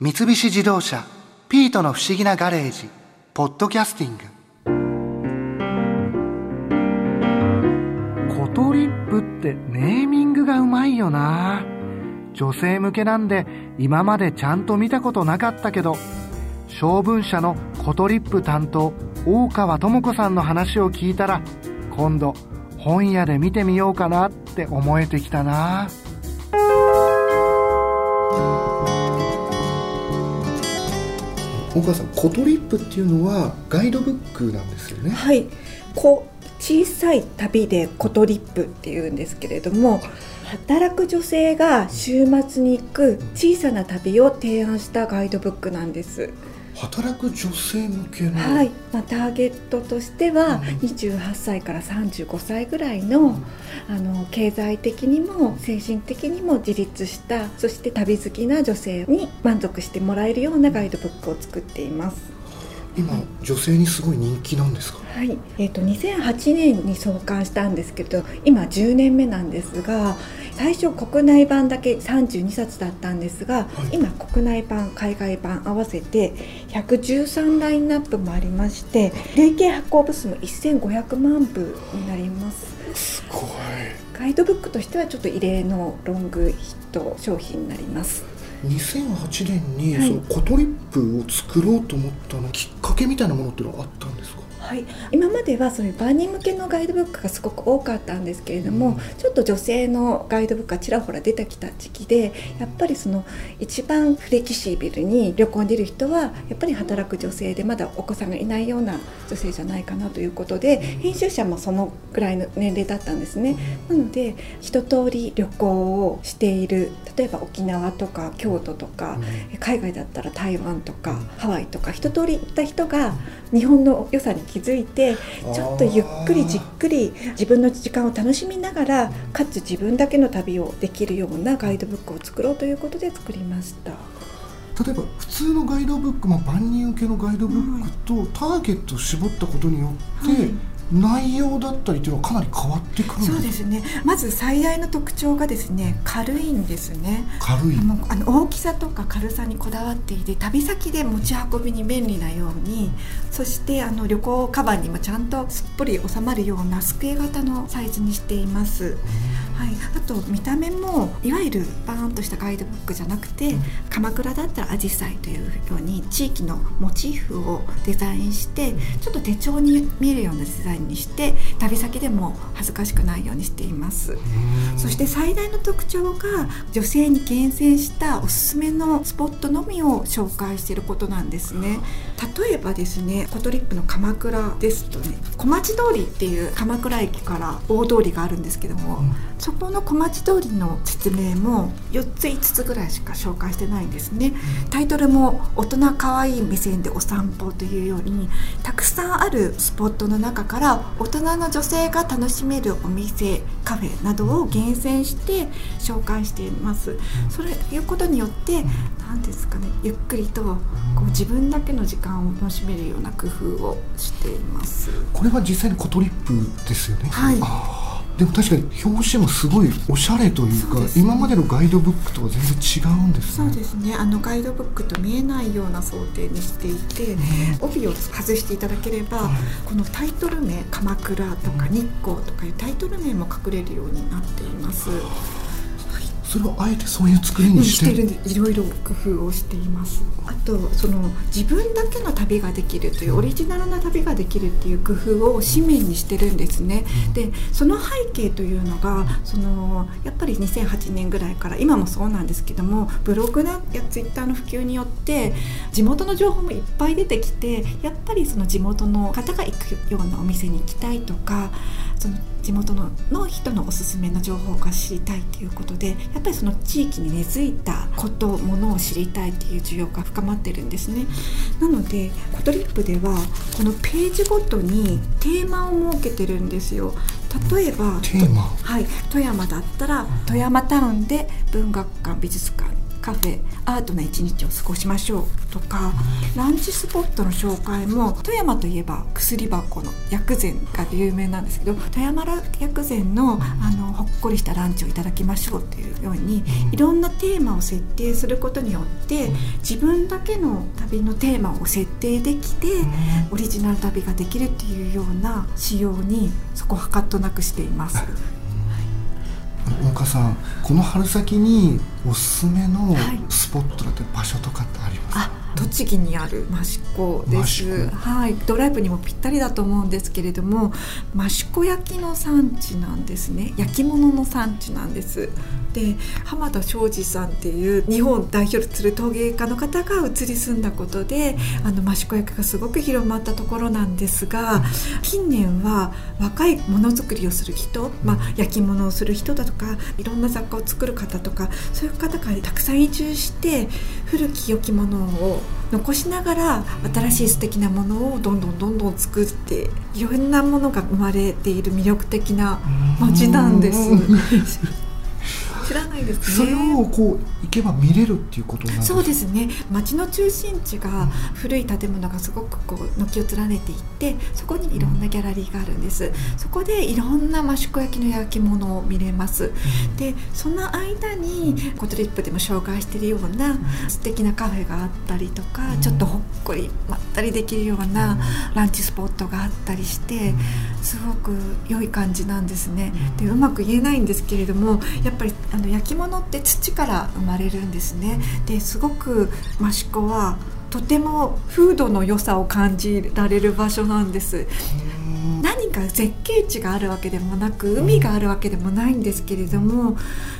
三菱自動車「ピートの不思議なガレージ」「ポッドキャスティング」ことりっぷってネーミングがうまいよな。女性向けなんで今までちゃんと見たことなかったけど昭文社のことりっぷ担当大川朝子さんの話を聞いたら今度本屋で見てみようかなって思えてきたな。大川さんことりっぷっていうのはガイドブックなんですよねはいこ小さい旅でことりっぷっていうんですけれども働く女性が週末に行く小さな旅を提案したガイドブックなんです。働く女性向けの、はい、まあ、ターゲットとしては28歳から35歳ぐらいのあの経済的にも精神的にも自立したそして旅好きな女性に満足してもらえるようなガイドブックを作っています。今女性にすごい人気なんですか？はい、えー、と2008年に創刊したんですけど今10年目なんですが最初国内版だけ32冊だったんですが、はい。今国内版海外版合わせて113ラインナップもありまして累計発行部数も1500万部になります。すごい。ガイドブックとしてはちょっと異例のロングヒット商品になります2008年にはい。そのコトリップを作ろうと思ったのきっかけみたいなものっていうのはあったんですか？はい、今まではそういうバーニー向けのガイドブックがすごく多かったんですけれども、うん。ちょっと女性のガイドブックがちらほら出てきた時期でやっぱりその一番フレキシビルに旅行に出る人はやっぱり働く女性でまだお子さんがいないような女性じゃないかなということで編集者もそのぐらいの年齢だったんですね。なので一通り旅行をしている例えば沖縄とか京都とか、海外だったら台湾とかハワイとか一通り行った人が日本の良さに気づいてちょっとゆっくりじっくり自分の時間を楽しみながらかつ自分だけの旅をできるようなガイドブックを作ろうということで作りました。例えば普通のガイドブック、まあ、万人受けのガイドブックとターゲットを絞ったことによって、はい内容だったりっていうのはかなり変わってくるんですそうですね。まず最大の特徴がですね軽いんですね。軽い。あのあの大きさとか軽さにこだわっていて旅先で持ち運びに便利なようにそしてあの旅行カバンにもちゃんとすっぽり収まるようなスクエ型のサイズにしています。はい、あと見た目もいわゆるバーンとしたガイドブックじゃなくて、鎌倉だったらアジサイというように地域のモチーフをデザインしてちょっと手帳に見えるようなデザインにして旅先でも恥ずかしくないようにしています。そして最大の特徴が女性に厳選したおすすめのスポットのみを紹介していることなんですね。例えばですねコトリップの鎌倉ですとね小町通りっていう鎌倉駅から大通りがあるんですけども、そこの小町通りの説明も4つ5つぐらいしか紹介してないんですね。タイトルも大人可愛い目線でお散歩というようにたくさんあるスポットの中から大人の女性が楽しめるお店カフェなどを厳選して紹介しています。それいうことによって何ですかねゆっくりとこう自分だけの時間を楽しめるような工夫をしています。これは実際にコトリップですよね。はいでも確かに表紙もすごいおしゃれというかね。今までのガイドブックとは全然違うんですね。そうですね。あのガイドブックと見えないような想定にしていて、帯を外していただければ、はい。このタイトル名「鎌倉」とか「日光」とかいうタイトル名も隠れるようになっています。それをあえてそういう作りにししててるんでいろいろ工夫をしています。あとその自分だけの旅ができるというオリジナルな旅ができるっていう工夫を紙面にしてるんですね、でその背景というのがそのやっぱり2008年ぐらいから今もそうなんですけどもブログやツイッターの普及によって地元の情報もいっぱい出てきてやっぱりその地元の方が行くようなお店に行きたいとかその地元のの人のおすすめの情報が知りたいということでやっぱりその地域に根付いたことものを知りたいっていう需要が深まってるんですね。なのでコトリップではこのページごとにテーマを設けてるんですよ。例えばはい、富山だったら富山タウンで文学館美術館カフェアートな一日を過ごしましょうとかランチスポットの紹介も富山といえば薬箱の薬膳が有名なんですけど富山薬膳のあのほっこりしたランチをいただきましょうっていうようにいろんなテーマを設定することによって自分だけの旅のテーマを設定できてオリジナル旅ができるっていうような仕様にそこはかっとなくしています。大岡さんこの春先におすすめのスポットだって場所とかってありますか、はい栃木にある益子です。はい、ドライブにもぴったりだと思うんですけれども、益子焼の産地なんですね。焼き物の産地なんです。で、浜田庄司さんっていう日本代表する陶芸家の方が移り住んだことで、あの益子焼がすごく広まったところなんですが、近年は若いものづくりをする人、まあ焼き物をする人だとか、いろんな雑貨を作る方とか、そういう方がたくさん移住して古き良きものを残しながら新しい素敵なものをどんどんどんどん作っていろんなものが生まれている魅力的な街なんです。ですね。それをこう行けば見れるっていうことそうですね。町の中心地が古い建物がすごくこう軒を連ねていってそこにいろんなギャラリーがあるんです。そこでいろんな益子焼の焼き物を見れます。でその間にコトリップでも紹介しているような素敵なカフェがあったりとかちょっとほっこりまったりできるようなランチスポットがあったりしてすごく良い感じなんですね。でうまく言えないんですけれどもやっぱりあの焼き物って土から生まれるんですね。ですごく益子はとても風土の良さを感じられる場所なんです。何か絶景地があるわけでもなく海があるわけでもないんですけれども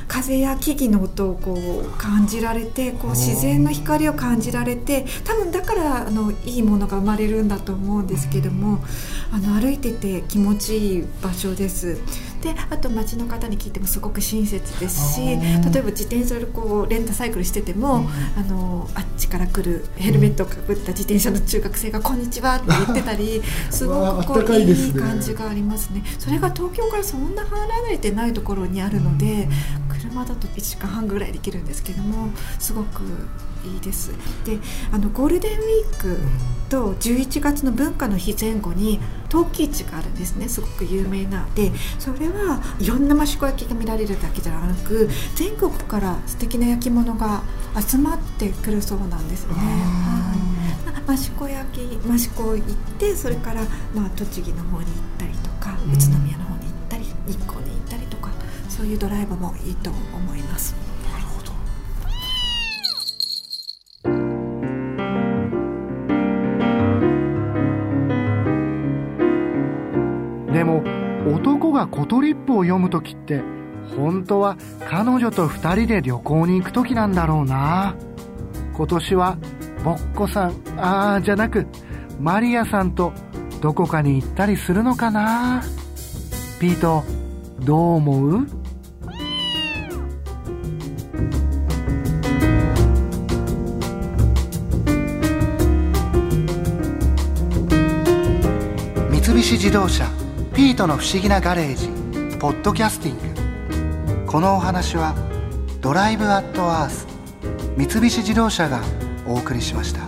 風や木々の音をこう感じられてこう自然の光を感じられて多分だからあのいいものが生まれるんだと思うんですけどもあの歩いてて気持ちいい場所です。であと街の方に聞いてもすごく親切ですし例えば自転車でこうレンタサイクルしてても、あのあっちから来るヘルメットをかぶった自転車の中学生が「こんにちは」って言ってたり すごくこういい感じがありますね。それが東京からそんな離れてないところにあるので、車だと1時間半ぐらいできるんですけどもすごくです。であのゴールデンウィークと11月の文化の日前後に陶器市があるんですね。すごく有名な。でそれはいろんな益子焼が見られるだけじゃなく全国から素敵な焼き物が集まってくるそうなんですね。益子焼き益子行ってそれから、まあ、栃木の方に行ったりとか宇都宮の方に行ったり日光に行ったりとかそういうドライブもいいと思います。も男がコトリップを読む時って本当は彼女と2人で旅行に行く時なんだろうな。今年はぼっこさんああじゃなくマリアさんとどこかに行ったりするのかな？ピートどう思う？三菱自動車「ピートの不思議なガレージ」ポッドキャスティング。このお話は「ドライブ・アット・アース」三菱自動車がお送りしました。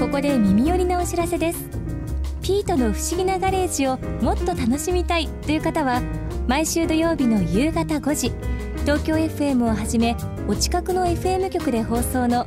ここで耳寄りなお知らせです。ピートの不思議なガレージをもっと楽しみたいという方は毎週土曜日の夕方5時東京 FM をはじめお近くの FM 局で放送の